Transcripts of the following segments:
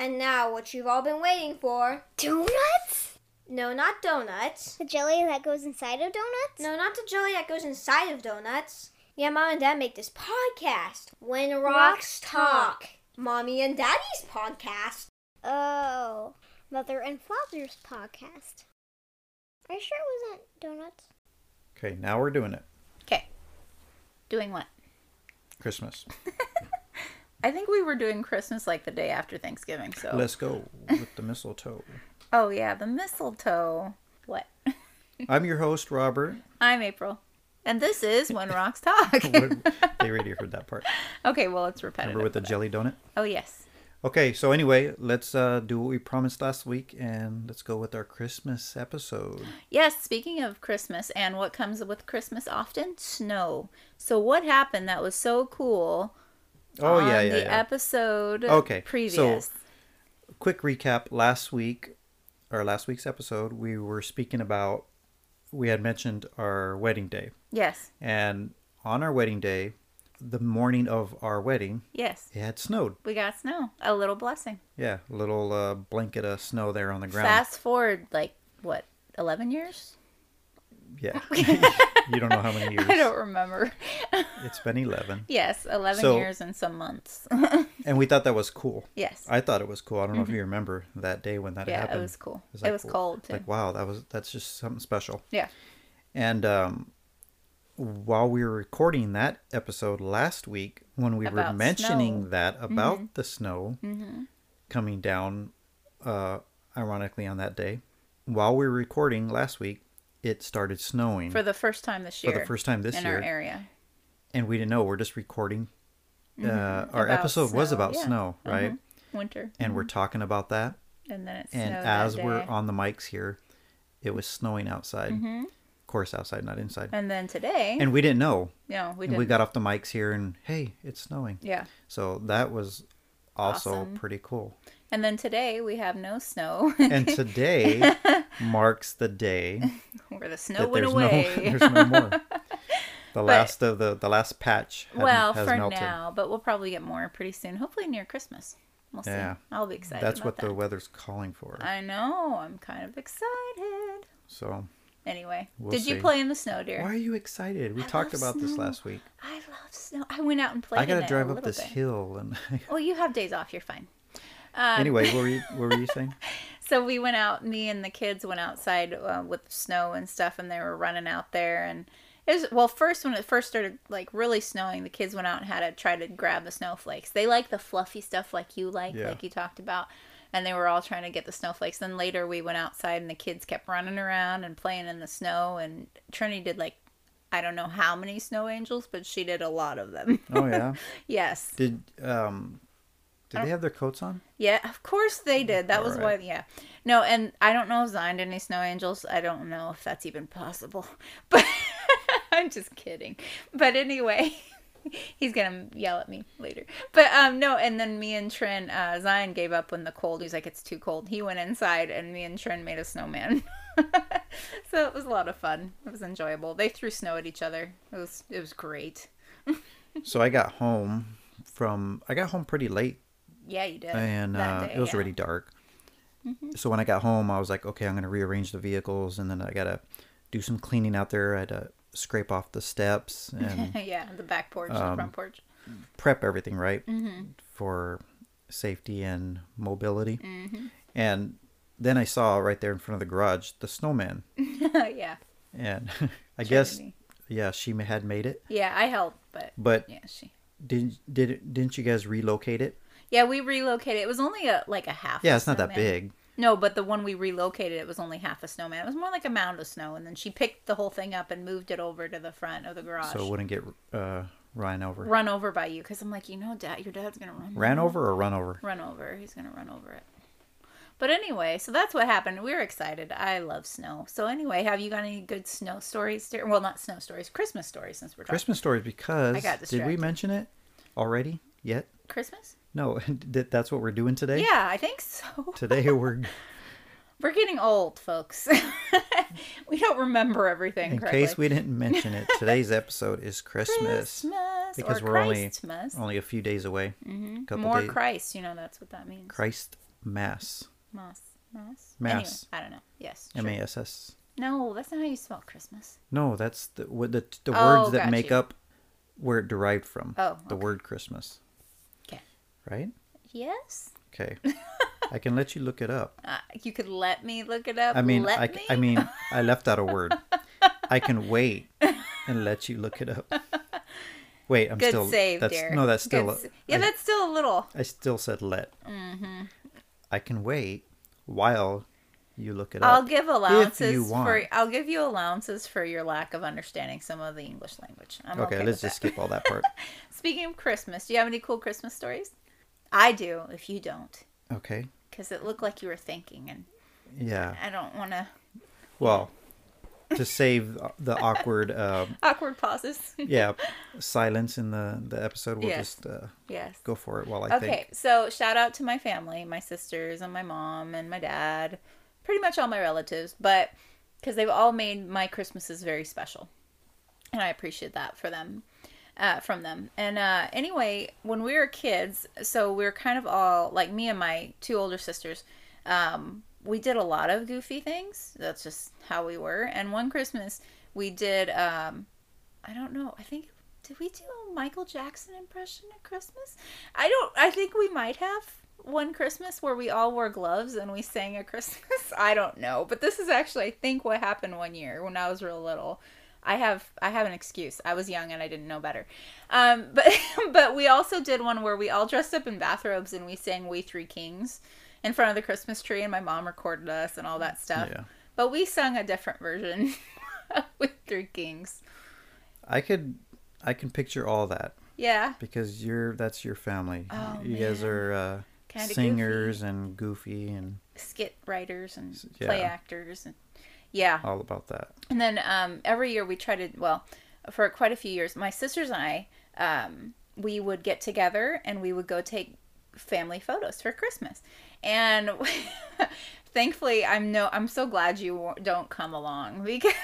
And now, what you've all been waiting for. Donuts? No, not donuts. The jelly that goes inside of donuts? No, not the jelly that goes inside of donuts. Yeah, mom and dad make this podcast. When Rocks Talk. Mommy and Daddy's podcast. Oh, Mother and Father's podcast. Are you sure it wasn't donuts? Okay, now we're doing it. Okay. Doing what? Christmas. I think we were doing Christmas like the day after Thanksgiving. So. Let's go with the mistletoe. Oh yeah, the mistletoe. What? I'm your host, Robert. I'm April, and this is When Rocks Talk. they already heard that part. okay, well it's repetitive. Remember with the jelly donut? Oh yes. Okay, so anyway, let's uh, do what we promised last week and let's go with our Christmas episode. Yes, speaking of Christmas and what comes with Christmas often, snow. So what happened that was so cool Oh, yeah, yeah, the yeah. episode Okay, so- previous. Quick recap last week, or last week's episode, we were speaking about, we had mentioned our wedding day. yes. And on our wedding day, the morning of our wedding, Yes. it had snowed. We got snow. A little blessing. Yeah, a little uh, blanket of snow there on the ground. Fast forward like what, 11 years? Yeah. you don't know how many years. I don't remember. It's been 11. yes, 11 So- years and some months. And we thought that was cool. yes. I thought it was cool. I don't know if you remember that day when that Mm-hmm. yeah, happened. it was cool. It was it like, was cold too. Like, wow, that was that's just something special. yeah. And um, while we were recording that episode last week, when we were mentioning snow. Mm-hmm. that about the snow coming down, uh, ironically on that day, while we were recording last week, it started snowing For the first time this year. for the first time this in year, in our area. and we didn't know. We're just recording. Uh, our Mm-hmm. About episode was about yeah. snow, right? Mhm. Winter. And we're talking about that. And then it snowed And as we're on the mics here, it was snowing outside. Mm-hmm. Of course, outside, not inside. And then today, And we didn't know. no, we didn't. we got off the mics here, and hey, it's snowing. yeah. So that was also Awesome. pretty cool. And then today we have no snow. And today marks the day where the snow went away. no there's no more. The last of the the last patch had, well, has for melted. now, but we'll probably get more pretty soon. Hopefully near Christmas. We'll see. I'll be excited. That's what the weather's calling for. I know. I'm kind of excited. So Anyway, We'll did you play in the snow, dear? why are you excited? We I talked about this last week. I love snow. I went out and played. In the snow. I gotta drive up this bit. hill and Well, you have days off. You're fine. Um, anyway, what were you what were you saying? So we went out. Me and the kids went outside uh, with snow and stuff, and they were running out there. And it was well, first when it first started like really snowing, the kids went out and had to try to grab the snowflakes. They like the fluffy stuff like you like, Yeah. like you talked about. And they were all trying to get the snowflakes. Then later we went outside and the kids kept running around and playing in the snow. And Trini did like, I don't know how many snow angels, but she did a lot of them. Oh yeah. yes. Did um did they have their coats on? Yeah, of course they did. That was Alright. why. Yeah, no, and I don't know if Zion did any snow angels. I don't know if that's even possible. But I'm just kidding. But anyway, he's gonna yell at me later. But um, no, and then me and Trin, uh, Zion gave up when the cold. He's like, it's too cold. He went inside, and me and Trin made a snowman. so it was a lot of fun. It was enjoyable. They threw snow at each other. It was it was great. So I got home from I got home pretty late Yeah, you did. and uh, day, it was yeah. Mm-hmm. already dark. So when I got home, I was like, okay, I'm gonna rearrange the vehicles, and then I gotta do some cleaning out there. I had to scrape off the steps and yeah, the back porch, the Um, front porch. prep everything right Mm-hmm. for safety and mobility. Mm-hmm. And then I saw right there in front of the garage the snowman, yeah. and I guess yeah, she had made it. Yeah, I helped, but But yeah, she. did did didn't you guys relocate it? Yeah, we relocated. It was only a like a half. Yeah, a it's not that big. No, but the one we relocated, it was only half a snowman. It was more like a mound of snow, and then she picked the whole thing up and moved it over to the front of the garage. So it wouldn't get uh, ran over. run over by you, because I'm like, you know, dad, your dad's gonna run. Ran over or run over? Run over. He's gonna run over it. But anyway, so that's what happened. We were excited. I love snow. So anyway, have you got any good snow stories? dear? Well, not snow stories, Christmas stories, since we're talking Christmas stories because I got did we mention it already yet? Christmas. No, that's what we're doing today. Yeah, I think so. Today we're We're getting old, folks. we don't remember everything in correctly. case we didn't mention it. Today's episode is Christmas, Christmas because or we're only Christmas. only a few days away. Mhm. couple More days- Christ, you know that's what that means. Christ Mass. Mass. Mass. Mass. Anyway, I don't know. Yes. M. A S S. No, that's not how you spell Christmas. No, that's the the the Oh, words that make you. up where it derived from. Oh, The okay. word Christmas. Right? Yes. Okay. I can let you look it up. Uh, you could let me look it up. I mean, let I, me? I mean, I left out a word. I can wait and let you look it up. Wait, I'm Good still. save, that's, dear. No, that's still. Good a- yeah, I, that's still a little. I still said let. Mm-hmm. I can wait while you look it up. I'll give allowances you want. for. I'll give you allowances for your lack of understanding some of the English language. I'm okay, okay, let's just that. skip all that part. Speaking of Christmas, do you have any cool Christmas stories? I do. If you don't, Okay. because it looked like you were thinking, and Yeah. I don't want to Well, to save the awkward, uh, awkward pauses. yeah, silence in the the episode, we'll Yes. just uh, yes. go for it while I Okay, think. Okay, so shout out to my family, my sisters and my mom and my dad, pretty much all my relatives, but because they've all made my Christmases very special, and I appreciate that for them, uh, from them. And uh, anyway, when we were kids, so we were kind of all like me and my two older sisters. Um, we did a lot of goofy things. That's just how we were. And one Christmas, we did. Um, I don't know. I think did we do a Michael Jackson impression at Christmas? I don't. I think we might have one Christmas where we all wore gloves and we sang a Christmas. I don't know, but this is actually I think what happened one year when I was real little. I have I have an excuse. I was young and I didn't know better. Um, but but we also did one where we all dressed up in bathrobes and we sang "We Three Kings" in front of the Christmas tree, and my mom recorded us and all that stuff. Yeah. But we sung a different version with Three Kings. I could, I can picture all that Yeah. because you're that's your family. Oh, you guys are uh, Kinda singers and goofy and skit writers and yeah. play actors and yeah. all about that. and then um, every year we try to well for quite a few years my sisters and i um, we would get together and we would go take family photos for christmas. And thankfully i'm no i'm so glad you don't come along because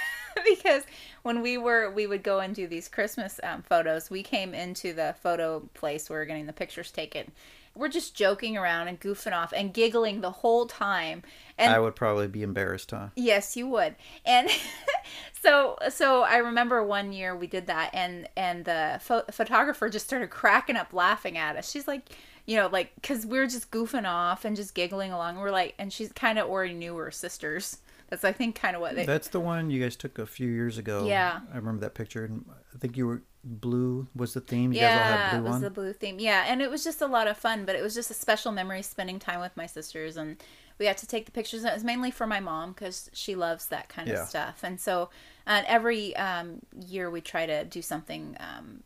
because when we were we would go and do these christmas um, photos we came into the photo place where we we're getting the pictures taken we're just joking around and goofing off and giggling the whole time and I would probably be embarrassed, huh? Yes, you would. And so so I remember one year we did that and and the pho- photographer just started cracking up laughing at us. She's like, you know, like cuz we were just goofing off and just giggling along. We're like and she's kind of already knew were sisters. That's I think kind of what they That's the one you guys took a few years ago. Yeah. I remember that picture. And I think you were blue was the theme. You yeah, guys all had it was on. the blue theme. Yeah, and it was just a lot of fun, but it was just a special memory spending time with my sisters and we got to take the pictures. And it was mainly for my mom because she loves that kind Yeah. of stuff. And so, and every um, year we try to do something. Um,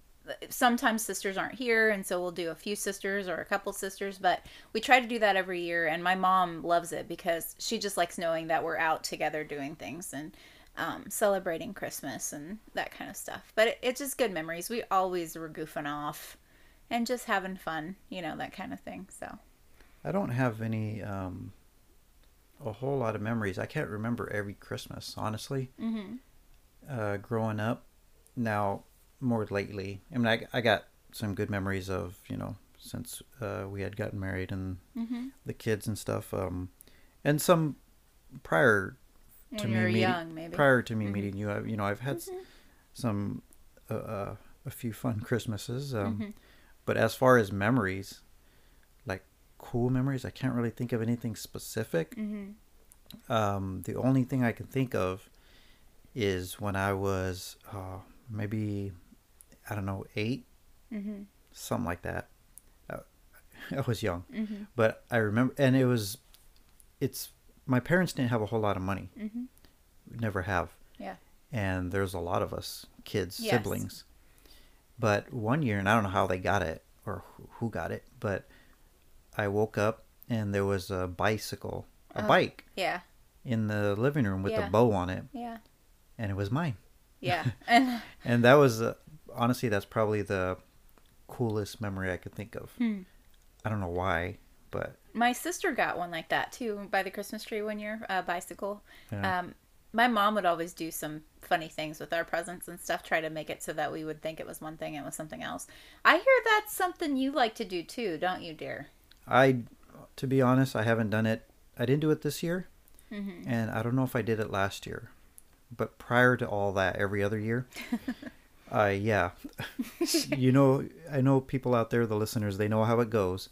sometimes sisters aren't here, and so we'll do a few sisters or a couple sisters, but we try to do that every year. And my mom loves it because she just likes knowing that we're out together doing things and um, celebrating Christmas and that kind of stuff. But it, it's just good memories. We always were goofing off and just having fun, you know, that kind of thing. So, I don't have any um, a whole lot of memories. I can't remember every Christmas, honestly. mm-hmm. Uh, growing up, now more lately. I mean, I, I got some good memories of you know since uh, we had gotten married and Mm-hmm. the kids and stuff. Um, and some prior to when me meeting young, maybe. prior to me Mhm. meeting you. I, you know, I've had s Mhm. some uh, uh, a few fun Christmases. Um, Mhm. But as far as memories, like cool memories, I can't really think of anything specific. Mm-hmm. Um, the only thing I can think of is when I was uh, maybe I don't know eight, Mm-hmm. something like that. Uh, I was young, Mm-hmm. but I remember, and it was, it's my parents didn't have a whole lot of money, Mm-hmm. never have. Yeah. And there's a lot of us kids, Yes. siblings. But one year, and I don't know how they got it or who- got it, but I woke up and there was a bicycle, a Oh. bike Yeah. in the living room with Yeah. a bow on it, Yeah. and it was mine. Yeah. and And that was uh, honestly, that's probably the coolest memory I could think of. Hmm. I don't know why, but my sister got one like that too by the Christmas tree one year, a bicycle. yeah. Um, my mom would always do some funny things with our presents and stuff, try to make it so that we would think it was one thing and it was something else. I hear that's something you like to do too, don't you, dear? I to be honest, I haven't done it. I didn't do it this year, Mm-hmm. and I don't know if I did it last year. But prior to all that, every other year, uh, yeah, you know, I know people out there, the listeners, they know how it goes.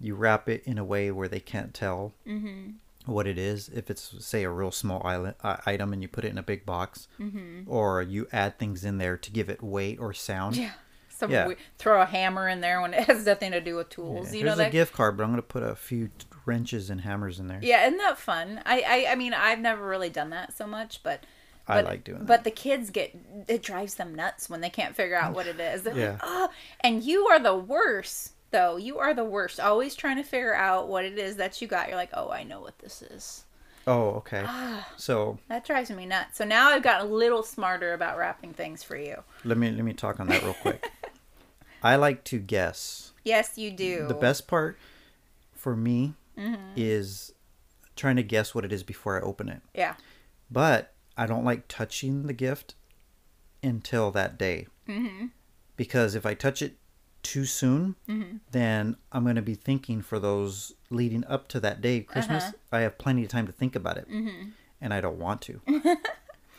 You wrap it in a way where they can't tell Mm-hmm. what it is. If it's say a real small island, uh, item and you put it in a big box, Mm-hmm. or you add things in there to give it weight or sound. Yeah. Some Yeah. we throw a hammer in there when it has nothing to do with tools. Yeah, You know that. a gift card, but I'm gonna put a few wrenches and hammers in there. Yeah, isn't that fun? I, I I mean I've never really done that so much, but I like doing that. But the kids get it drives them nuts when they can't figure out what it is. They're Yeah. like, oh, and you are the worst though. You are the worst. Always trying to figure out what it is that you got. You're like, oh, I know what this is. Oh, okay. So That drives me nuts. So now I've got a little smarter about wrapping things for you. let me let me talk on that real quick. I like to guess. Yes, you do. The best part for me Mm-hmm. is trying to guess what it is before I open it. Yeah. But I don't like touching the gift until that day. Mm-hmm. Because if I touch it too soon, Mm-hmm. then I'm going to be thinking for those leading up to that day, Christmas. Uh-huh. I have plenty of time to think about it, Mm-hmm. and I don't want to.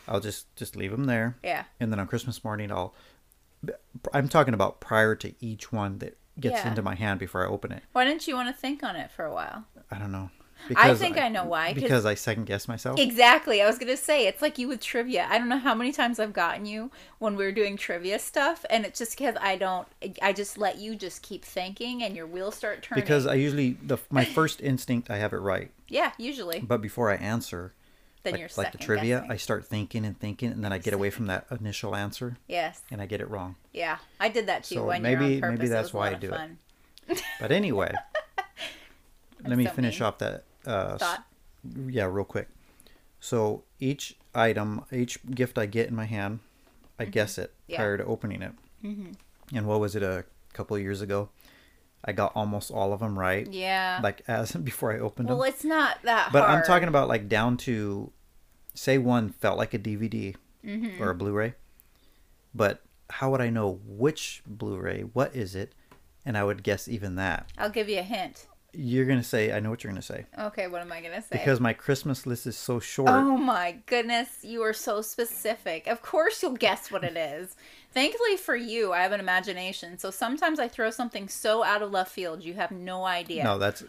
I'll just just leave them there, Yeah. and then on Christmas morning, I'll. I'm talking about prior to each one that gets Yeah. into my hand before I open it. Why didn't you want to think on it for a while? I don't know. I think I know why. Because I second guess myself. Exactly. I was gonna say it's like you with trivia. I don't know how many times I've gotten you when we were doing trivia stuff, and it's just because I don't. I just let you just keep thinking, and your wheels start turning. because I usually the my first instinct I have it right, yeah, usually. but before I answer, Then like, you're like the trivia, guessing. I start thinking and thinking, and then I get away from that initial answer, Yes. and I get it wrong. Yeah, I did that too So one maybe- year on purpose. maybe that's why I do it. But anyway, let me so finish mean. off that. Uh, Thought. yeah, real quick. So each item, each gift I get in my hand, I guess it Mm-hmm. Yeah. prior to opening it. And what was it a couple of years ago? I got almost all of them right. Yeah. Like as before I opened well, them. it's not that But hard. I'm talking about like down to, say one felt like a DVD Mm-hmm. or a Blu-ray, but how would I know which Blu-ray? What is it? And I would guess even that. I'll give you a hint. You're gonna say, I know what you're gonna say Okay, what am I gonna say? because my Christmas list is so short. Oh my goodness, you are so specific. Of course you'll guess what it is. Thankfully for you, I have an imagination. So sometimes I throw something so out of left field you have no idea. No, that's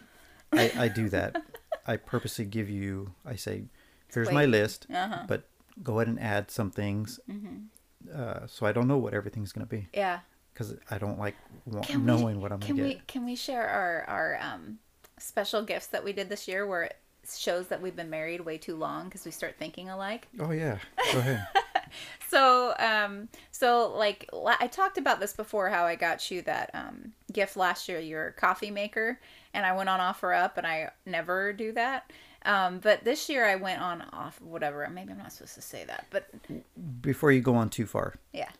I, I do that. I purposely give you. I say, here's my list, Uh-huh. but go ahead and add some things. Uh, so I don't know what everything's gonna be Yeah. Because I don't like we- knowing what I'm gonna we get. can we share our our um special gifts that we did this year where it shows that we've been married way too long because we start thinking alike? Oh yeah, go ahead. So, um, so like I talked about this before, how I got you that um, gift last year, your coffee maker, and I went on OfferUp, and I never do that. Um, but this year I went on off whatever. Maybe I'm not supposed to say that, but Before you go on too far, yeah,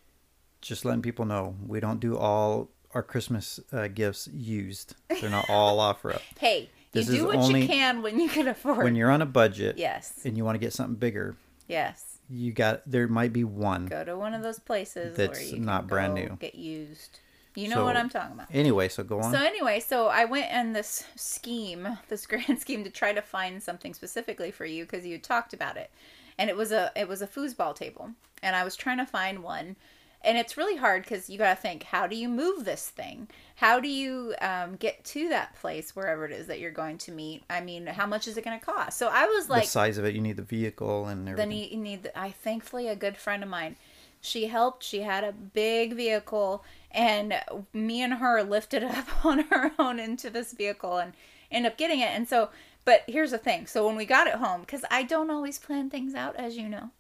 just letting people know we don't do all our Christmas uh, gifts used. They're not all OfferUp. hey, you This is do what only- you can when you can afford. When you're on a budget yes, and you want to get something bigger, yes, you got there might be one. go to one of those places That's where you can not brand new. get used. You know So- what I'm talking about. Anyway, so go on. So anyway, so I went in this scheme, this grand scheme to try to find something specifically for you because you talked about it, and it was a it was a foosball table, and I was trying to find one, and it's really hard because you got to think how do you move this thing, how do you um, get to that place wherever it is that you're going to meet. I mean, how much is it going to cost? So I was like, the size of it, you need the vehicle and then you need I thankfully a good friend of mine. She helped. She had a big vehicle, and me and her lifted up on her own into this vehicle and end up getting it. And so, but here's the thing. So when we got it home, because I don't always plan things out, as you know,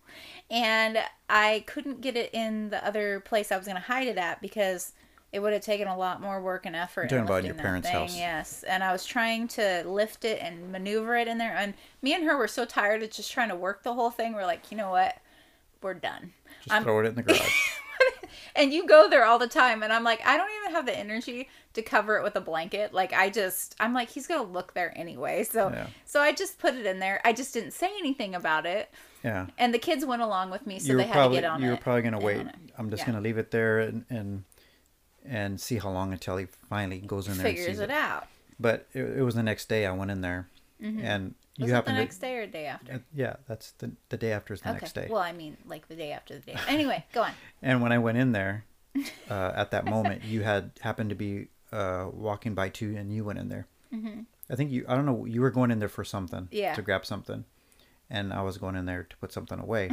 and I couldn't get it in the other place I was going to hide it at because it would have taken a lot more work and effort. In about your parents' thing, house. Yes, and I was trying to lift it and maneuver it in there, and me and her were so tired of just trying to work the whole thing. We're like, you know what, we're done. Just I'm- throw it in the um, garage. And you go there all the time, and I'm like, I don't even have the energy to cover it with a blanket. Like I just, I'm like, he's gonna look there anyway. So, Yeah. so I just put it in there. I just didn't say anything about it, yeah. and the kids went along with me, so you they had probably to get on you it. were probably gonna wait. I'm just Yeah. gonna leave it there and and and see how long until he finally goes in there and figures sees it it. out. But it, it was the next day I went in there, mm-hmm. and you Was it the next to. day or day after? Yeah, that's the the day after is the okay. next day. Well, I mean, like the day after the day. Anyway, go on. And when I went in there, uh, at that moment, you had happened to be uh, walking by too, and you went in there. Mm-hmm. I think you. I don't know. You were going in there for something. Yeah. To grab something, and I was going in there to put something away.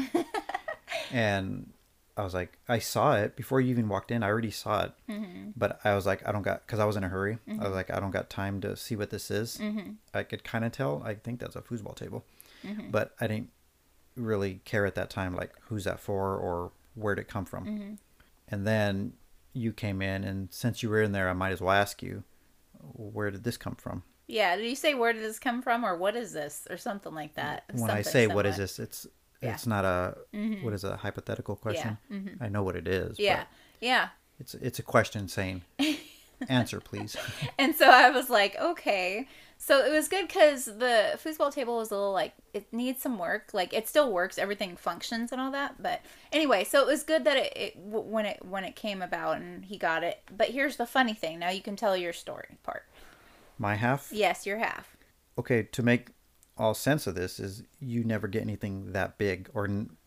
and I was like, I saw it before you even walked in. I already saw it, Mm-hmm. but I was like, I don't got because I was in a hurry. I was like, I don't got time to see what this is. Mm-hmm. I could kind of tell. I think that's a foosball table, Mm-hmm. but I didn't really care at that time, like who's that for or where did it come from. Mm-hmm. And then you came in, and since you were in there, I might as well ask you, where did this come from? Yeah. Did you say where did this come from, or what is this, or something like that? when I Something say what is this, it's Yeah. Mm-hmm. it's not a what is a hypothetical question. I know what it is. Yeah. Yeah. it's it's a question saying, answer please. And so I was like, okay. So it was good because the foosball table was a little like it needs some work. Like it still works, everything functions and all that. But anyway, so it was good that it, it when it when it came about and he got it. But here's the funny thing. Now you can tell your story part. My half. Yes, your half. Okay, to make all sense of this is you never get anything that big or n-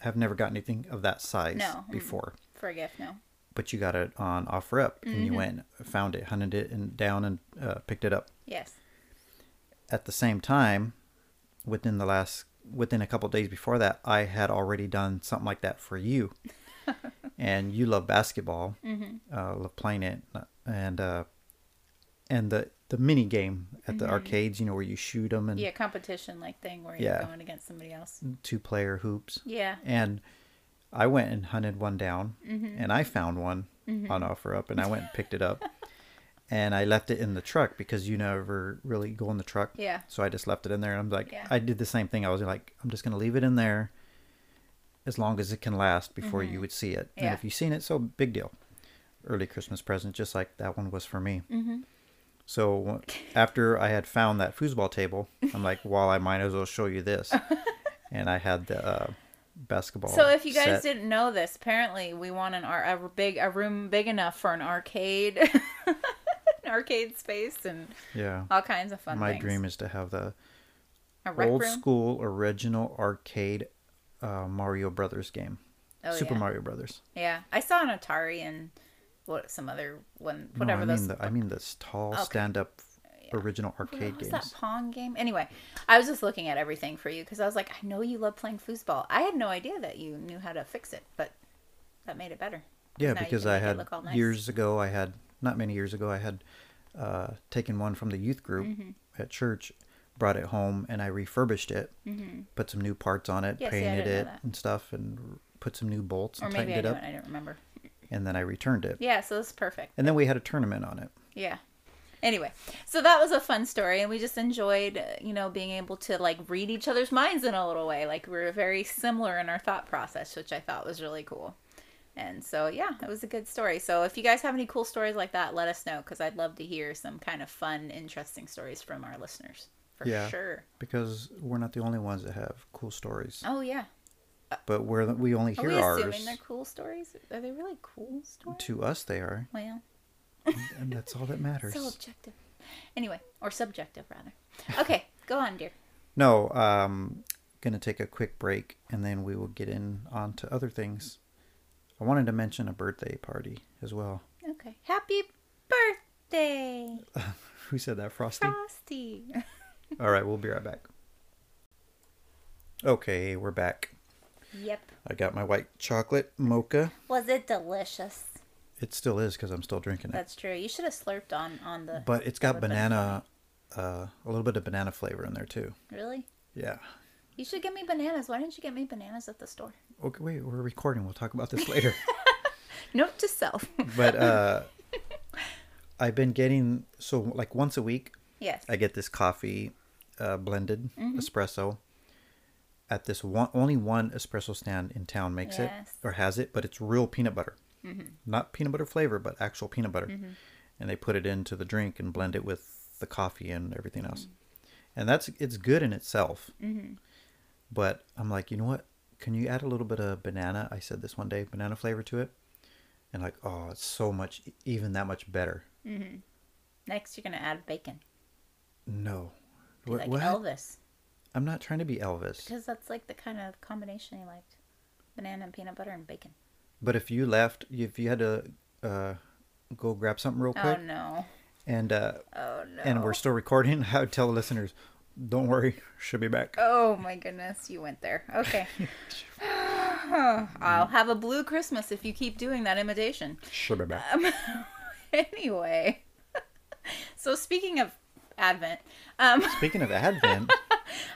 have never got anything of that size No. Before. For a gift, no. But you got it on OfferUp, and Mm-hmm. you went, found it, hunted it, and down and uh, picked it up. Yes. at the same time, within the last within a couple days before that, I had already done something like that for you. and you love basketball, Mm-hmm. uh, love playing it, and uh, and the the mini game at the arcades, you know, where you shoot them and Mm-hmm. Yeah, competition like thing where you're going against somebody else. two player hoops. Yeah. And I went and hunted one down, Mm-hmm. and I found one on OfferUp, and I went and picked it up. And I left it in the truck because you never really go in the truck. Yeah. So I just left it in there. And I'm like, Yeah. I did the same thing. I was like, I'm just going to leave it in there as long as it can last before you would see it. And Mm-hmm. Yeah. if you've seen it, so big deal. Early Christmas present, just like that one was for me. Mm-hmm. So after I had found that foosball table, I'm like, well, I might as well show you this. and I had the uh, basketball. So if you guys set. didn't know this, apparently we want an ar- a big a room big enough for an arcade, an arcade space and yeah, all kinds of fun. my things. dream is to have the old room. school original arcade uh, Mario Brothers game, Oh, Super yeah. Mario Brothers. Yeah, I saw an Atari and what some other one, whatever no, I those. the I mean this tall Okay. stand up original what arcade was games. that Pong game? Anyway, I was just looking at everything for you because I was like, I know you love playing foosball. I had no idea that you knew how to fix it, but that made it better. Yeah, because I had nice. years ago I had not many years ago I had uh, taken one from the youth group Mm-hmm. at church, brought it home and I refurbished it, put some new parts on it, Mm-hmm. Yeah, see, painted didn't it and stuff, and put some new bolts Or and maybe tightened I it up, it. I don't remember. And then I returned it. Yeah, so is perfect. And then we had a tournament on it. Yeah. Anyway, so that was a fun story, and we just enjoyed, you know, being able to like read each other's minds in a little way. Like we were very similar in our thought process, which I thought was really cool. And so, yeah, it was a good story. So if you guys have any cool stories like that, let us know because I'd love to hear some kind of fun, interesting stories from our listeners for Yeah. sure. Because we're not the only ones that have cool stories, Oh yeah, but we're we only are hear we assuming ours. they're cool stories? Are they really cool stories? To us, they are, Well, and that's all that matters. so objective. Anyway, or subjective rather. Okay, go on, dear. No, um, gonna take a quick break, and then we will get in on to other things. I wanted to mention a birthday party as well. Okay. Happy birthday, Who said that, Frosty? Frosty. All right, we'll be right back. Okay, we're back. Yep. I got my white chocolate mocha. Was it delicious? It still is because I'm still drinking it. That's true. You should have slurped on on the. But it's got banana, uh, a little bit of banana flavor in there too. Really? Yeah. You should get me bananas. Why didn't you get me bananas at the store? Okay, wait, we're recording. We'll talk about this later. Note to self. but uh, I've been getting so like once a week. yes. I get this coffee uh, blended Mm-hmm. espresso at this one only one espresso stand in town makes Yes. Mm-hmm. it or has it, but it's real peanut butter, not peanut butter flavor, but actual peanut butter, and they put it into the drink and blend it with the coffee and everything else, and that's it's good in itself. Mm-hmm. But I'm like, you know what? Can you add a little bit of banana? I said this one day, banana flavor to it, and like, oh, it's so much, even that much better. Next, you're gonna add bacon. No. What? like what? Elvis, I'm not trying to be Elvis. because that's like the kind of combination he liked: banana and peanut butter and bacon. But if you left, if you had to uh, go grab something real quick. Oh quick, no! and uh, Oh no! and we're still recording, I would tell the listeners, "Don't worry, she'll be back." Oh my goodness, you went there. Okay. I'll have a blue Christmas if you keep doing that imitation. She'll be back. Um, anyway, so speaking of Advent, um, Speaking of Advent,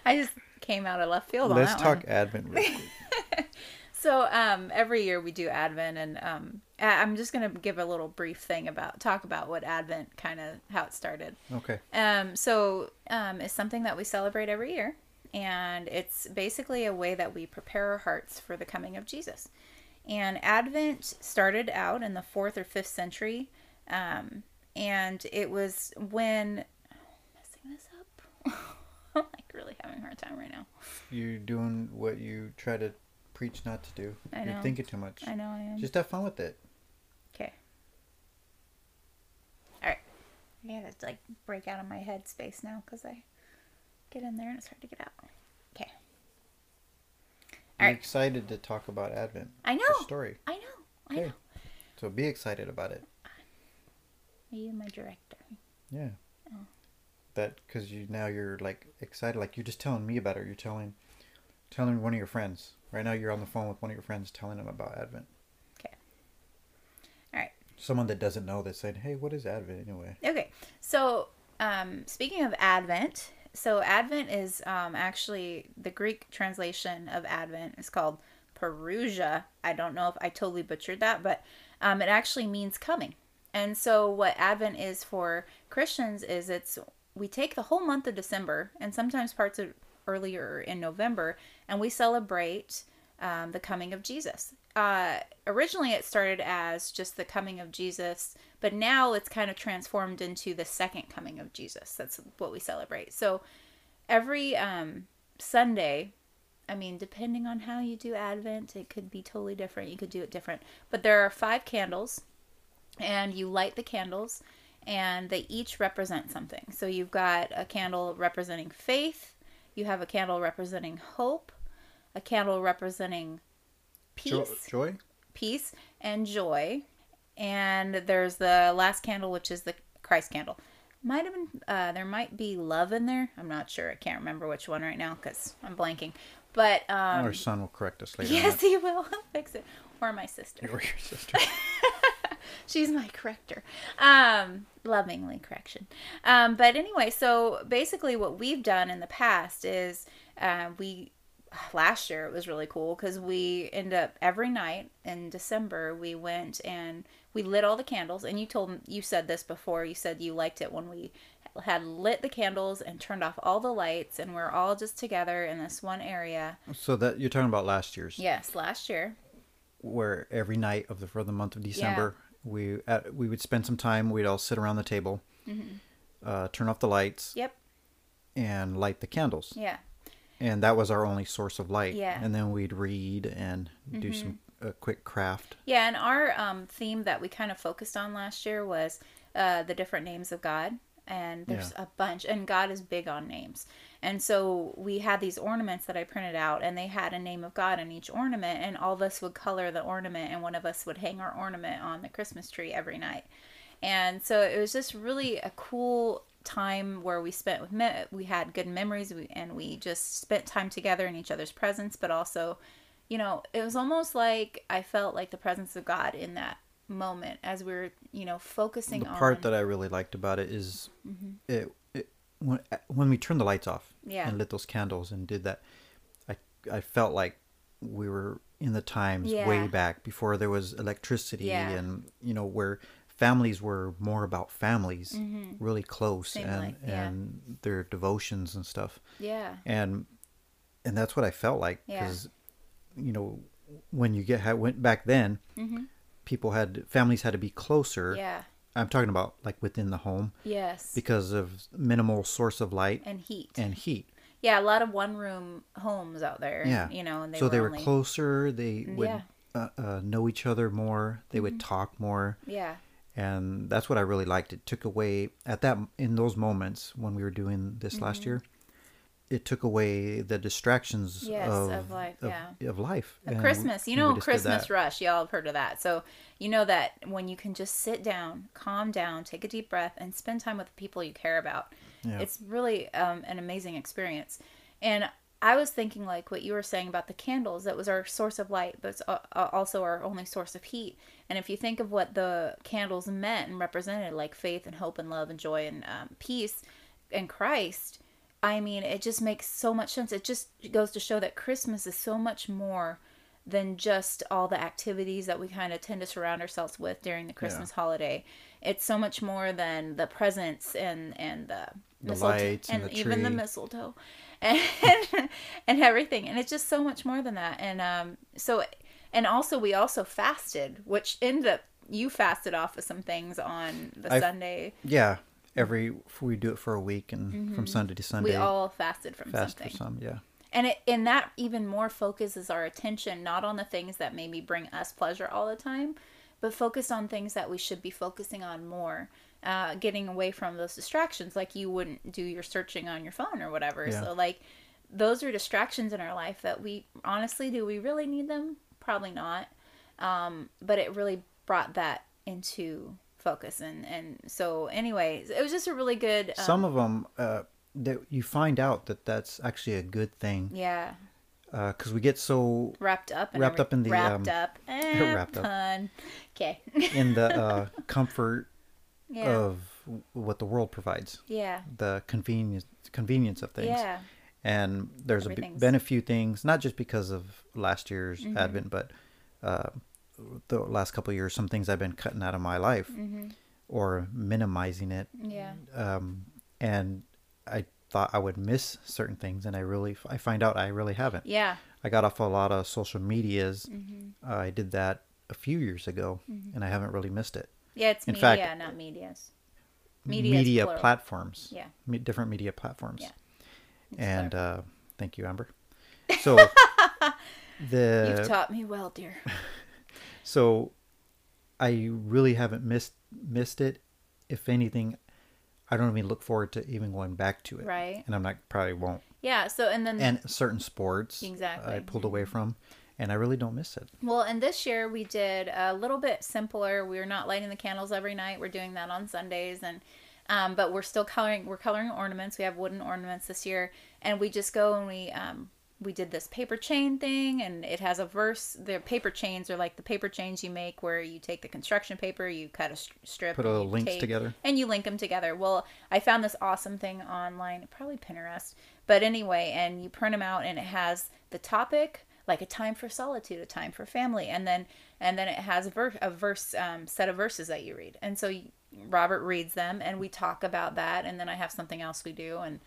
I just came out of left field on let's that talk one. Advent real quick. So um, every year we do Advent, and um, I- I'm just gonna give a little brief thing about talk about what Advent kind of how it started. Okay. Um, so um, it's something that we celebrate every year, and it's basically a way that we prepare our hearts for the coming of Jesus. And Advent started out in the fourth or fifth century, um, and it was when messing this up. I'm like really having a hard time right now. You're doing what you try to preach not to do. I know. You're thinking too much. I know I am. Just have fun with it. Okay. All right. I gotta like break out of my head space now because I get in there and it's hard to get out. Okay. Alright. excited to talk about Advent. I the know. story. I know. I Okay. know. So be excited about it. Are you my director? Yeah. That because you now you're like excited, like you're just telling me about it. You're telling, telling one of your friends. Right now, you're on the phone with one of your friends, telling them about Advent. Okay. All right. Someone that doesn't know, that said, "Hey, what is Advent anyway?" Okay. So, um, speaking of Advent, so Advent is um, actually the Greek translation of Advent is called Perusia. I don't know if I totally butchered that, but um, it actually means coming. And so, what Advent is for Christians is it's we take the whole month of December and sometimes parts of earlier in November, and we celebrate um, the coming of Jesus. Uh, originally, it started as just the coming of Jesus, but now it's kind of transformed into the second coming of Jesus. That's what we celebrate. So every um, Sunday, I mean, depending on how you do Advent, it could be totally different. You could do it different. But there are five candles, and you light the candles, and they each represent something. So you've got a candle representing faith, you have a candle representing hope, a candle representing peace, joy. peace and joy. And there's the last candle, which is the Christ candle. Might have been, uh, there might be love in there. I'm not sure. I can't remember which one right now because I'm blanking. But um, Our son will correct us later. yes, he will. Fix it. Or my sister. Or your sister. She's my corrector. Um, lovingly correction. Um, but anyway, so basically, what we've done in the past is uh, we last year it was really cool because we end up every night in December we went and we lit all the candles. And you told you said this before. You said you liked it when we had lit the candles and turned off all the lights, and we're all just together in this one area. so that you're talking about last year's, Yes, last year. where every night of the for the month of December, we at, we would spend some time. We'd all sit around the table, uh, turn off the lights, Yep. and light the candles. Yeah. and that was our only source of light. Yeah. And then we'd read and do some a quick craft. Yeah, and our um, theme that we kind of focused on last year was uh, the different names of God. And there's a bunch, and God is big on names. And so we had these ornaments that I printed out, and they had a name of God in each ornament, and all of us would color the ornament, and one of us would hang our ornament on the Christmas tree every night. And so it was just really a cool time where we spent with me- we had good memories and we just spent time together in each other's presence but also you know it was almost like i felt like the presence of god in that moment as we were you know focusing The on part that I really liked about it is mm-hmm. it, it when when we turned the lights off Yeah. and lit those candles and did that, I I felt like we were in the times Yeah. way back before there was electricity Yeah. and you know where families were more about families really close Same and like- yeah. and their devotions and stuff yeah and and that's what I felt like because you know when you get went back then people had families had to be closer Mm-hmm. yeah I'm talking about like within the home yes because of minimal source of light and heat and heat. yeah a lot of one room homes out there Yeah. you know and they so were they were only, closer. They would Yeah. uh, uh, know each other more. They would Mm-hmm. talk more, yeah and that's what I really liked. It took away at that in those moments when we were doing this Mm-hmm. last year. It took away the distractions Yes, of, of life, of, yeah. of life. Christmas, you know, Christmas rush. Y'all have heard of that. So you know that when you can just sit down, calm down, take a deep breath, and spend time with the people you care about, Yeah. it's really um, an amazing experience. And I was thinking, like what you were saying about the candles, that was our source of light, but it's also our only source of heat. And if you think of what the candles meant and represented, like faith and hope and love and joy and um, peace and Christ, I mean, it just makes so much sense. It just goes to show that Christmas is so much more than just all the activities that we kind of tend to surround ourselves with during the Christmas holiday. It's so much more than the presents and and the, The mistletoe- lights and the even the mistletoe and and everything. And it's just so much more than that. And um, so and also we also fasted, which ended up you fasted off of some things on the I've- Sunday. Yeah, every we do it for a week, and from Sunday to Sunday, Mm-hmm. We all fasted from fast something. for some. Yeah, and it and that even more focuses our attention not on the things that maybe bring us pleasure all the time but focus on things that we should be focusing on more uh, getting away from those distractions like you wouldn't do your searching on your phone or whatever Yeah. so like those are distractions in our life that we honestly do we really need them probably not um, but it really brought that into focus. And and so anyways it was just a really good um, some of them uh, that you find out that that's actually a good thing. Yeah. Because we get so wrapped up Wrapped up in the, wrapped um, up eh, wrapped up. okay. in the uh, comfort yeah. of what the world provides, yeah. The convenience convenience of things. yeah. And there's a b- been a few things not just because of last year's Mm-hmm. advent but uh, the last couple of years some things i've been cutting out of my life Mm-hmm. or minimizing it yeah um, and i thought i would miss certain things and i really i find out i really haven't yeah i got off a lot of social medias Mm-hmm. uh, i did that a few years ago and i haven't really missed it yeah it's In media fact- not medias media, media plural. platforms yeah me- different media platforms. Yeah. And uh, thank you, Amber. So the you've taught me well dear so I really haven't missed missed it. If anything, I don't even look forward to even going back to it. Right. And I'm not probably won't. yeah so and then And certain sports Exactly. I pulled away from, and I really don't miss it. Well, and this year we did a little bit simpler. We're not lighting the candles every night. We're doing that on Sundays, and um, but we're still coloring. We're coloring ornaments. We have wooden ornaments this year, and we just go and we um, we did this paper chain thing, and it has a verse. The paper chains are like the paper chains you make, where you take the construction paper, you cut a str- strip, Put all links tape- together. and you link them together. Well, I found this awesome thing online, probably Pinterest, but anyway, and you print them out, and it has the topic, like a time for solitude, a time for family, and then and then it has a verse, a verse um, set of verses that you read, and so you, Robert reads them, and we talk about that, and then I have something else we do, and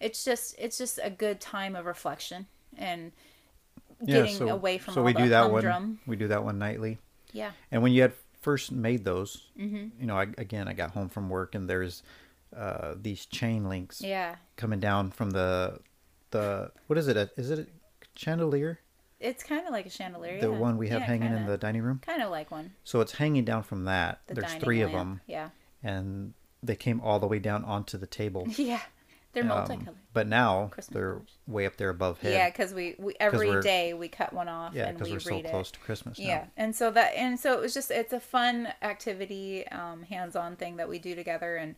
it's just it's just a good time of reflection and getting away from so we the do that humdrum. one. We do that one nightly. Yeah, And when you had first made those, Mm-hmm. you know, I, again, I got home from work and there's uh, these chain links yeah. coming down from the the what is it? A, is it a chandelier? It's kind of like a chandelier. The yeah. one we have Yeah, hanging in kinda. the dining room. kind of like one. So it's hanging down from that. The There's three of them, Yeah. and they came all the way down onto the table. Yeah. They're Um, multicolored. but now Christmas they're colors. way up there above head. Yeah, because we, we every day we cut one off yeah, and because we we're so read close it. to Christmas now. Yeah, and so that and so it was just it's a fun activity, um, hands-on thing that we do together, and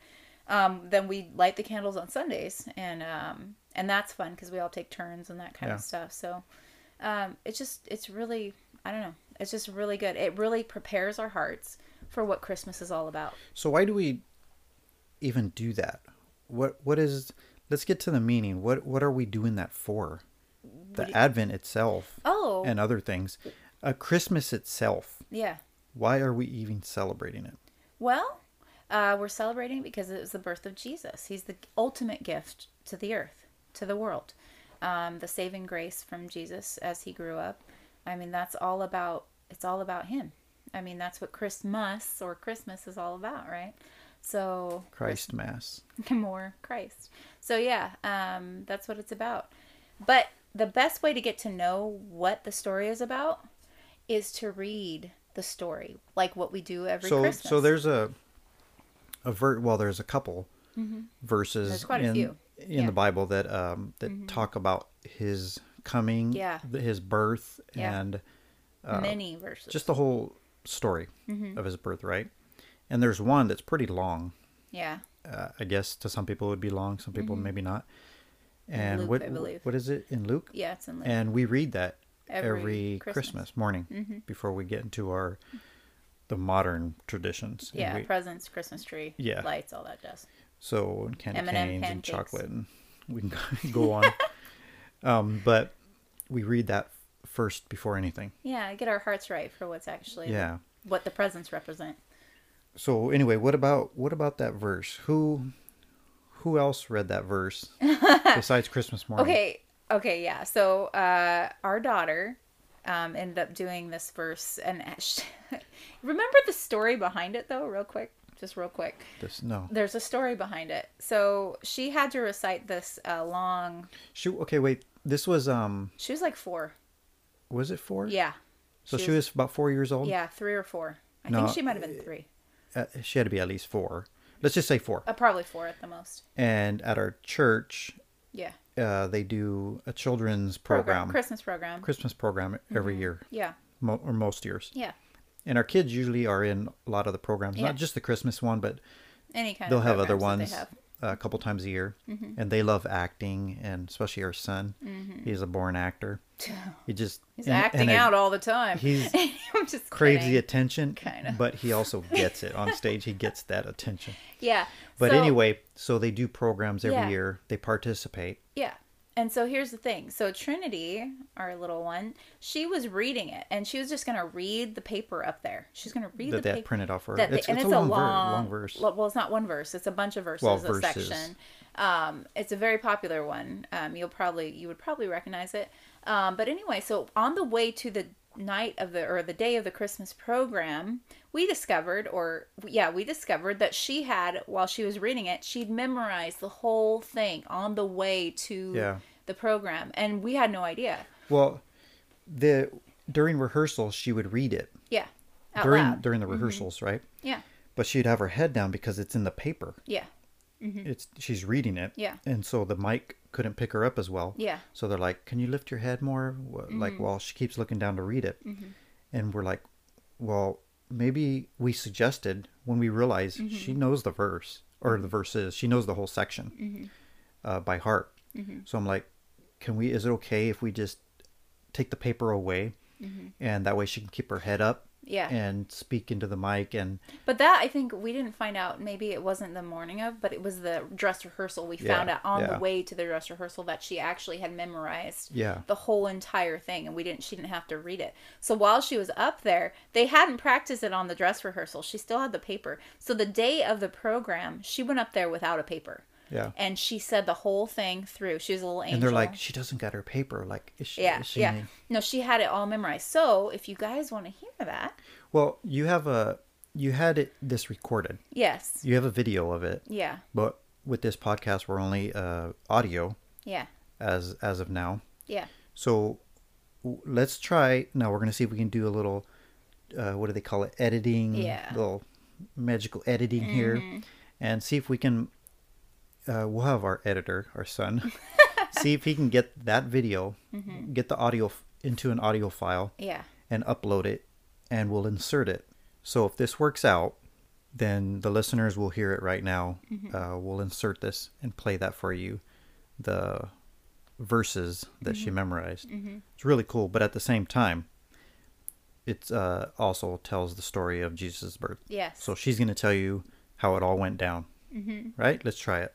um, then we light the candles on Sundays, and um, and that's fun because we all take turns and that kind Yeah. of stuff. So um, it's just it's really I don't know, it's just really good. It really prepares our hearts for what Christmas is all about. So why do we even do that? What what is? Let's get to the meaning. What what are we doing that for? The Advent itself Oh, and other things. Uh, Christmas itself. yeah. Why are we even celebrating it? Well, uh, we're celebrating because it was the birth of Jesus. He's the ultimate gift to the earth, to the world. Um, the saving grace from Jesus as he grew up. I mean, that's all about. It's all about him. I mean, that's what Christmas or Christmas is all about, right? So Christ Mass. more Christ. So yeah, um, that's what it's about. But the best way to get to know what the story is about is to read the story, like what we do every so Christmas. so there's a a ver well there's a couple verses Mm-hmm. A in in Yeah. Mm-hmm. the Bible that um that talk about his coming, Yeah. his birth, Yeah. and many verses. just the whole story Mm-hmm. of his birth, right? And there's one that's pretty long. yeah, Uh, I guess to some people it would be long, some people maybe not. And Mm-hmm. Luke, what I believe. what is it in Luke? yeah, it's in Luke. And we read that Every every, Christmas. Christmas. morning before we get into our the modern traditions. Yeah, we- presents, Christmas tree, Yeah. lights, all that jazz. so and candy M&M canes and chocolate and we can go on. um, but we read that first before anything. Yeah, get our hearts right for what's actually Yeah. what the presents represent. So anyway, what about what about that verse? Who who else read that verse besides Christmas morning? Okay, okay, yeah. So uh, our daughter um, ended up doing this verse, and sh remember the story behind it though, real quick, just real quick. This no. There's a story behind it. So she had to recite this uh, long. She okay, wait. This was um She was like four. was it 4? Yeah. So she was, about 4 years old? Yeah, three or four. I No, think she might have been three. Uh, she had to be at least 4. Let's just say 4. Uh, probably four at the most. And at our church, Yeah. uh, they do a children's Program. program, Christmas program. Christmas program every year, Yeah. mo- or most years. Yeah. And our kids usually are in a lot of the programs, Yeah. not just the Christmas one, but Any kind they'll have other ones have. Mm-hmm. a couple times a year. And they love acting, and especially our son. He's a born actor. He just Mm-hmm. He's and- acting and out all the time. he's- I'm just craves the attention, Kinda. but he also gets it on stage. He gets that attention. Yeah. But So- anyway, so they do programs every Yeah. year. They participate. Yeah. And so here's the thing. So Trinity, our little one, she was reading it, and she was just gonna read the paper up there. She's gonna read that the they paper. printed off her. that they- It's, and it's, it's, a long, long, long verse. Well, it's not one verse; it's a bunch of verses, Well, a section. Um, it's a very popular one. Um, you'll probably you would probably recognize it. Um, but anyway, so on the way to the night of the or the day of the Christmas program, we discovered, or yeah, we discovered that she had while she was reading it, she'd memorized the whole thing on the way to Yeah. the program, and we had no idea. Well, the during rehearsal she would read it Yeah, during loud. Mm-hmm. during the rehearsals, right? Yeah, But she'd have her head down because it's in the paper. yeah, It's she's reading it. Mm-hmm. Yeah. And so the mic couldn't pick her up as well. yeah, So they're like, "Can you lift your head more?" Mm-hmm. Like while she keeps looking down to read it, and we're like, "Well, maybe we suggested when we realized Mm-hmm. she knows the verse or the verses, she knows the whole section Mm-hmm. uh, by heart." So I'm like, "Can we? Is it okay if we just take the paper away, and that way she can keep her head up?" Yeah. And speak into the mic and But that I think we didn't find out. Maybe it wasn't the morning of, but it was the dress rehearsal. We found out on yeah. the way to the dress rehearsal that she actually had memorized Yeah. the whole entire thing, and we didn't. She didn't have to read it. So while she was up there, they hadn't practiced it on the dress rehearsal. She still had the paper. So the day of the program, she went up there without a paper, yeah. and she said the whole thing through. She was a little angel. And they're like, "She doesn't get her paper. Like, is she?" yeah, is she yeah. No, she had it all memorized. So if you guys want to hear that, Well, you have a you had it this recorded. yes, You have a video of it, yeah, but with this podcast, we're only uh, audio yeah, as as of now. yeah. So let's try now. We're gonna see if we can do a little uh, what do they call it? Editing. Yeah. Little magical editing here, and see if we can. Uh, we'll have our editor, our son, see if he can get that video, get the audio f- into an audio file, Yeah. and upload it and we'll insert it. So if this works out, then the listeners will hear it right now. Uh, we'll insert this and play that for you. The verses that she memorized. It's really cool, but at the same time, it uh, also tells the story of Jesus' birth. Yes. So she's going to tell you how it all went down. Mm-hmm. Right? Let's try it.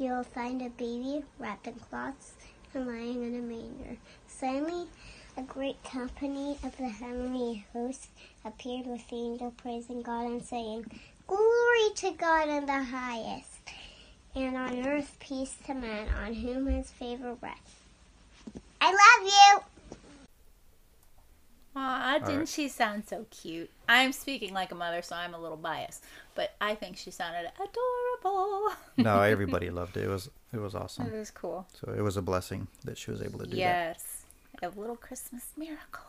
You will find a baby wrapped in cloths and lying in a manger. Suddenly, A great company of the heavenly hosts appeared with the angel praising God and saying, Glory to God in the highest, and on earth peace to men on whom his favor rests. I love you! Aw, didn't right. she sound so cute? I'm speaking like a mother, so I'm a little biased, but I think she sounded adorable. No, everybody loved it. It was it was awesome. It was cool. So it was a blessing that she was able to do that. Yes, a little Christmas miracle.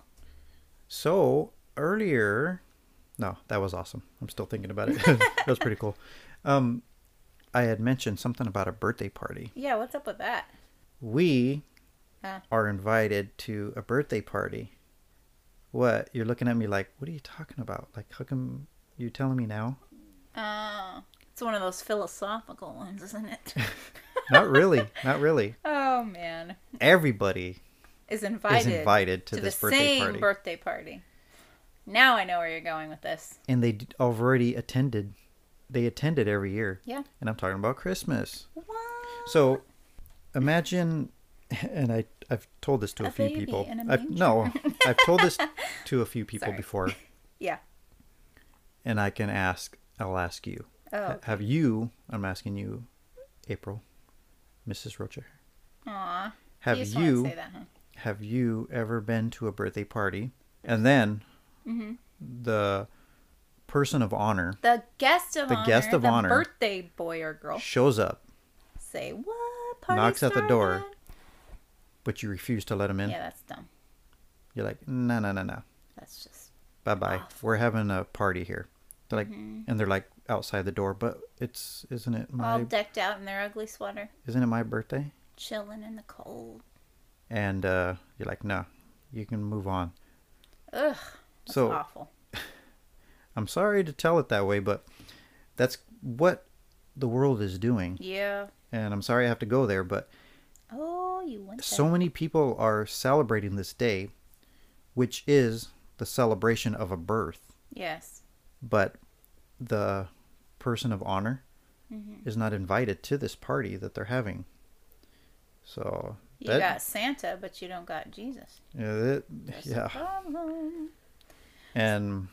So earlier, no, that was awesome. I'm still thinking about it. that was pretty cool. Um, I had mentioned something about a birthday party. Yeah, what's up with that? We Huh. are invited to a birthday party. What? You're looking at me like, what are you talking about? Like, how come you telling me now? Oh, it's one of those philosophical ones, isn't it? Not really. Not really. oh man, Everybody is invited, is invited to, to this the birthday same party. birthday party. Now I know where you're going with this. and they d- already attended. They attended every year. Yeah. And I'm talking about Christmas. What? So imagine, and I I've told this to a, A few people. I've, no, I've told this to a few people Sorry. before, Yeah. and I can ask. I'll ask you. Oh. Ha- Have you? I'm asking you, April, Mrs. Rocher. Aw. Have you? You? that, huh? Have you ever been to a birthday party and then Mm-hmm. the person of honor The guest of The honor. guest of the honor. Birthday boy or girl. shows up, Say what? Party Knocks at the door. but you refuse to let him in? Yeah, that's dumb. You're like, no, no, no, no. That's just. Bye bye. We're having a party here. They're like, Mhm. and they're like outside the door, but it's isn't it all my decked out in their ugly sweater, isn't it my birthday? chilling in the cold. And uh, you're like, no, you can move on. Ugh. That's So awful. I'm sorry to tell it that way, but that's what the world is doing. Yeah. And I'm sorry I have to go there, but Oh, you went so many people are celebrating this day, which is the celebration of a birth. Yes. But the person of honor Mhm. is not invited to this party that they're having. So You that, got Santa, but you don't got Jesus. yeah, that- yeah, and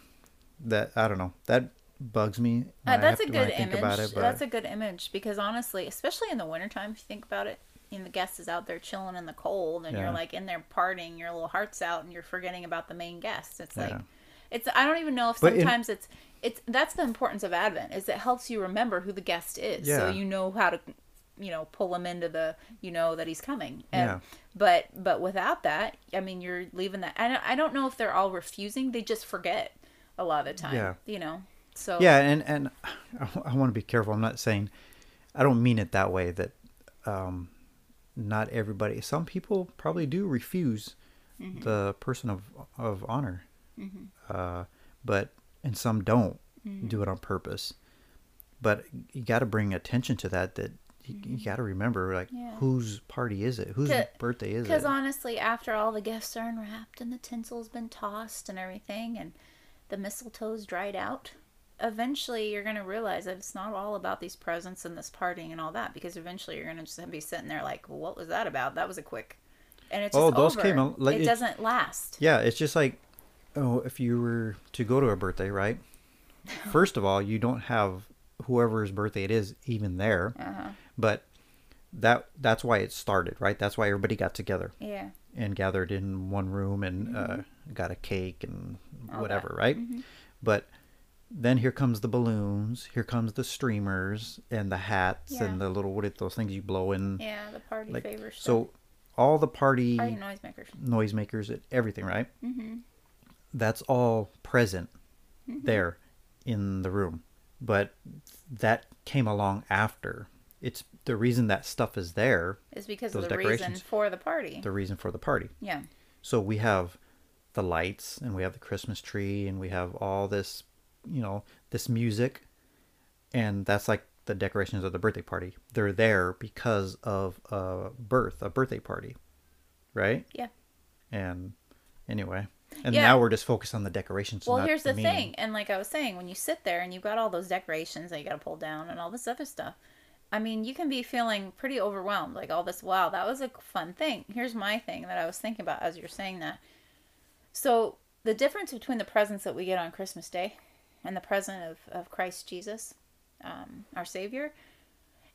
that I don't know that bugs me. Uh, that's a to- good image. it, That's a good image because honestly, especially in the wintertime, if you think about it, and the guest is out there chilling in the cold, and Yeah. you're like in there partying, your little heart's out, and you're forgetting about the main guest. It's like, Yeah. It's I don't even know if But in- sometimes it's it's that's the importance of Advent is it helps you remember who the guest is, so you know how to, you know, pull him into the, you know that he's coming. And, Yeah. But but without that, I mean, you're leaving that. I don't, I don't know if they're all refusing; they just forget a lot of the time. Yeah. You know. So yeah, and and I, want to be careful. I'm not saying I don't mean it that way. That um, not everybody. Some people probably do refuse Mm-hmm. the person of of honor, Mm-hmm. uh, but and some don't Mm-hmm. do it on purpose. But you got to bring attention to that. That you, you got to remember, like, Mm-hmm. Yeah. whose party is it? Whose birthday is it? Because honestly, after all the gifts are unwrapped and the tinsel's been tossed and everything, and the mistletoe's dried out, eventually you're gonna realize that it's not all about these presents and this partying and all that. Because eventually you're gonna just be sitting there like, well, "What was that about? That was a quick." And it's Oh, those over. came like, it it- doesn't last. Yeah, it's just like, oh, if you were to go to a birthday, right? First of all, you don't have whoever's birthday it is even there, Uh-huh. but that that's why it started, right? That's why everybody got together Yeah. and gathered in one room and uh, got a cake and Mm-hmm. All whatever, that. right? Mhm. But then here comes the balloons, here comes the streamers and the hats Yeah. and the little what are those things you blow in, Yeah, the party like favor stuff. so all the party party noisemakers. noisemakers, everything, right? Mm-hmm. That's all present Mm-hmm. there in the room but that came along after it's the reason that stuff is there Is because of the reason for the party. the reason for the party Yeah. so we have the lights and we have the christmas tree and we have all this you know this music and that's like the decorations of the birthday party they're there because of a birth a birthday party right Yeah. and anyway and Yeah. now we're just focused on the decorations Well, here's the meaning. thing, and like I was saying, when you sit there and you've got all those decorations that you got to pull down and all this other stuff, I mean, you can be feeling pretty overwhelmed. Like all this, wow, that was a fun thing. Here's my thing that I was thinking about as you're saying that. So the difference between the presents that we get on Christmas Day and the present of, of Christ Jesus, um, our Savior,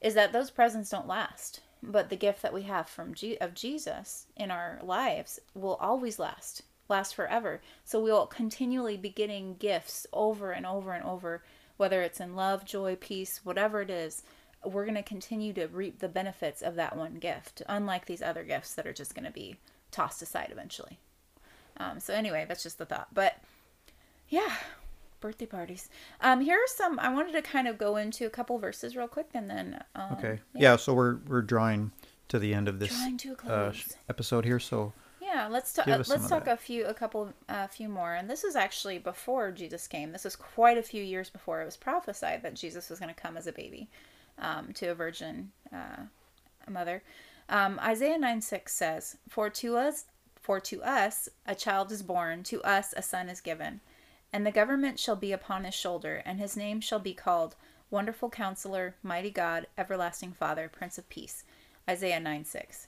is that those presents don't last. But the gift that we have from G- of Jesus in our lives will always last, last forever. So we will continually be getting gifts over and over and over, whether it's in love, joy, peace, whatever it is. We're going to continue to reap the benefits of that one gift, unlike these other gifts that are just going to be tossed aside eventually. Um, so anyway, that's just the thought. But yeah, birthday parties. Um, here are some. I wanted to kind of go into a couple verses real quick, and then um, Okay. Yeah. so we're we're drawing to the end of this uh, episode here. So Yeah, let's talk. Uh, let's talk a few, a couple, a few more. And this is actually before Jesus came. This is quite a few years before it was prophesied that Jesus was going to come as a baby um, to a virgin uh, mother. Um, Isaiah nine six says, "For to us, for to us a child is born; to us a son is given, and the government shall be upon his shoulder, and his name shall be called Wonderful Counselor, Mighty God, Everlasting Father, Prince of Peace." Isaiah nine six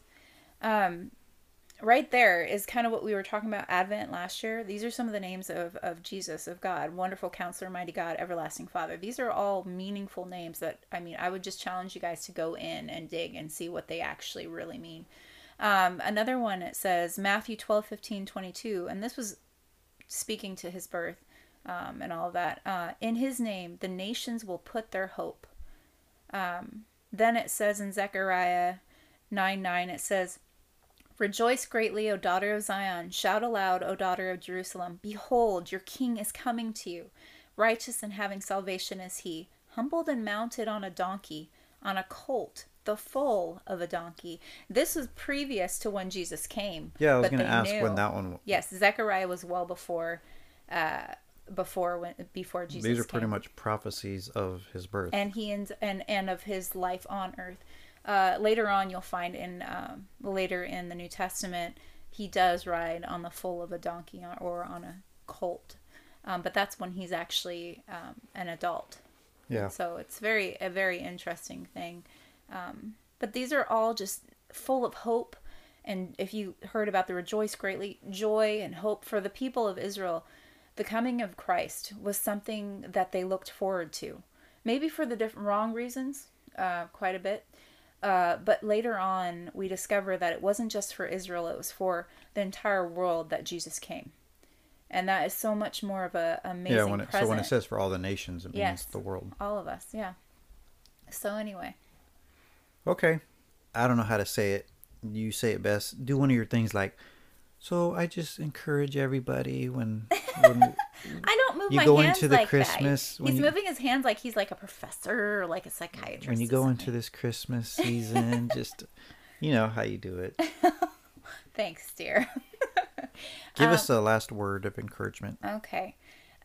right there is kind of what we were talking about Advent last year. These are some of the names of, of Jesus, of God, Wonderful Counselor, Mighty God, Everlasting Father. These are all meaningful names that, I mean, I would just challenge you guys to go in and dig and see what they actually really mean. Um, another one, it says Matthew 12, 15, 22, and this was speaking to his birth um, and all that. Uh, in his name, the nations will put their hope. Um, then it says in Zechariah 9, 9, it says, Rejoice greatly, O daughter of Zion. Shout aloud, O daughter of Jerusalem. Behold, your king is coming to you. Righteous and having salvation is he, humbled and mounted on a donkey, on a colt, the foal of a donkey. This was previous to when Jesus came. yeah, I was going to ask knew- when that one. Yes, Zechariah was well before, uh, before when before Jesus. These are pretty much prophecies of his birth. and he and and, and of his life on earth. Uh, later on, you'll find in um, later in the New Testament, he does ride on the foal of a donkey or- or on a colt, um, but that's when he's actually um, an adult. yeah. So it's very a very interesting thing. Um, but these are all just full of hope. And if you heard about the rejoice greatly, joy and hope for the people of Israel, the coming of Christ was something that they looked forward to. Maybe for the different wrong reasons, uh, quite a bit. Uh, but later on, we discover that it wasn't just for Israel; it was for the entire world that Jesus came, and that is so much more of a amazing Yeah. When it, so when it says for all the nations, it means the world. all of us yeah so anyway Okay. I don't know how to say it. You say it best. Do one of your things like. So I just encourage everybody when, when i don't move You my go hands into the like Christmas- that he's you- moving his hands like he's like a professor or like a psychiatrist when you go into this Christmas season, just you know how you do it. thanks dear Give Um, us a last word of encouragement. okay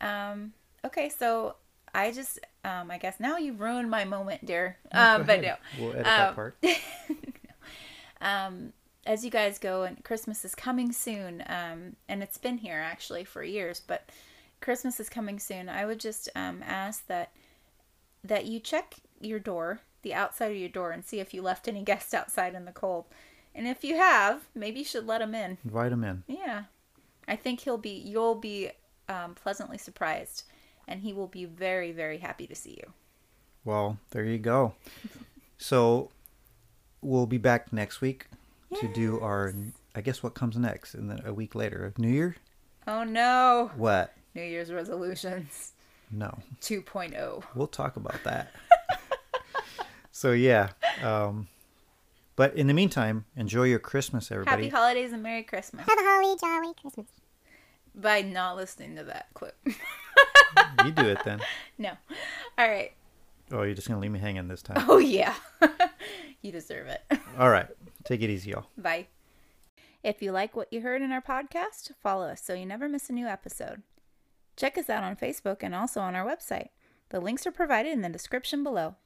um okay so i just um i guess now you've ruined my moment dear um Go but no. We'll edit Um, that part. um, as you guys go and Christmas is coming soon, um, and it's been here actually for years, but Christmas is coming soon. I would just um, ask that that you check your door, the outside of your door, and see if you left any guests outside in the cold. And if you have, maybe you should let them in. Invite them in. Yeah, I think he'll be. You'll be um, pleasantly surprised, and he will be very, very happy to see you. Well, there you go. So we'll be back next week to do our. I guess what comes next, and then a week later, New Year. Oh no! What? New Year's resolutions. No, 2.0. we'll talk about that. so yeah, um, but in the meantime, enjoy your Christmas, everybody. Happy holidays and Merry Christmas. Have a holly jolly Christmas. By not listening to that clip. you do it then. no. All right. Oh, you're just gonna leave me hanging this time. Oh, yeah. you deserve it. All right, take it easy, y'all. Bye. If you like what you heard in our podcast, follow us so you never miss a new episode. Check us out on Facebook and also on our website. The links are provided in the description below.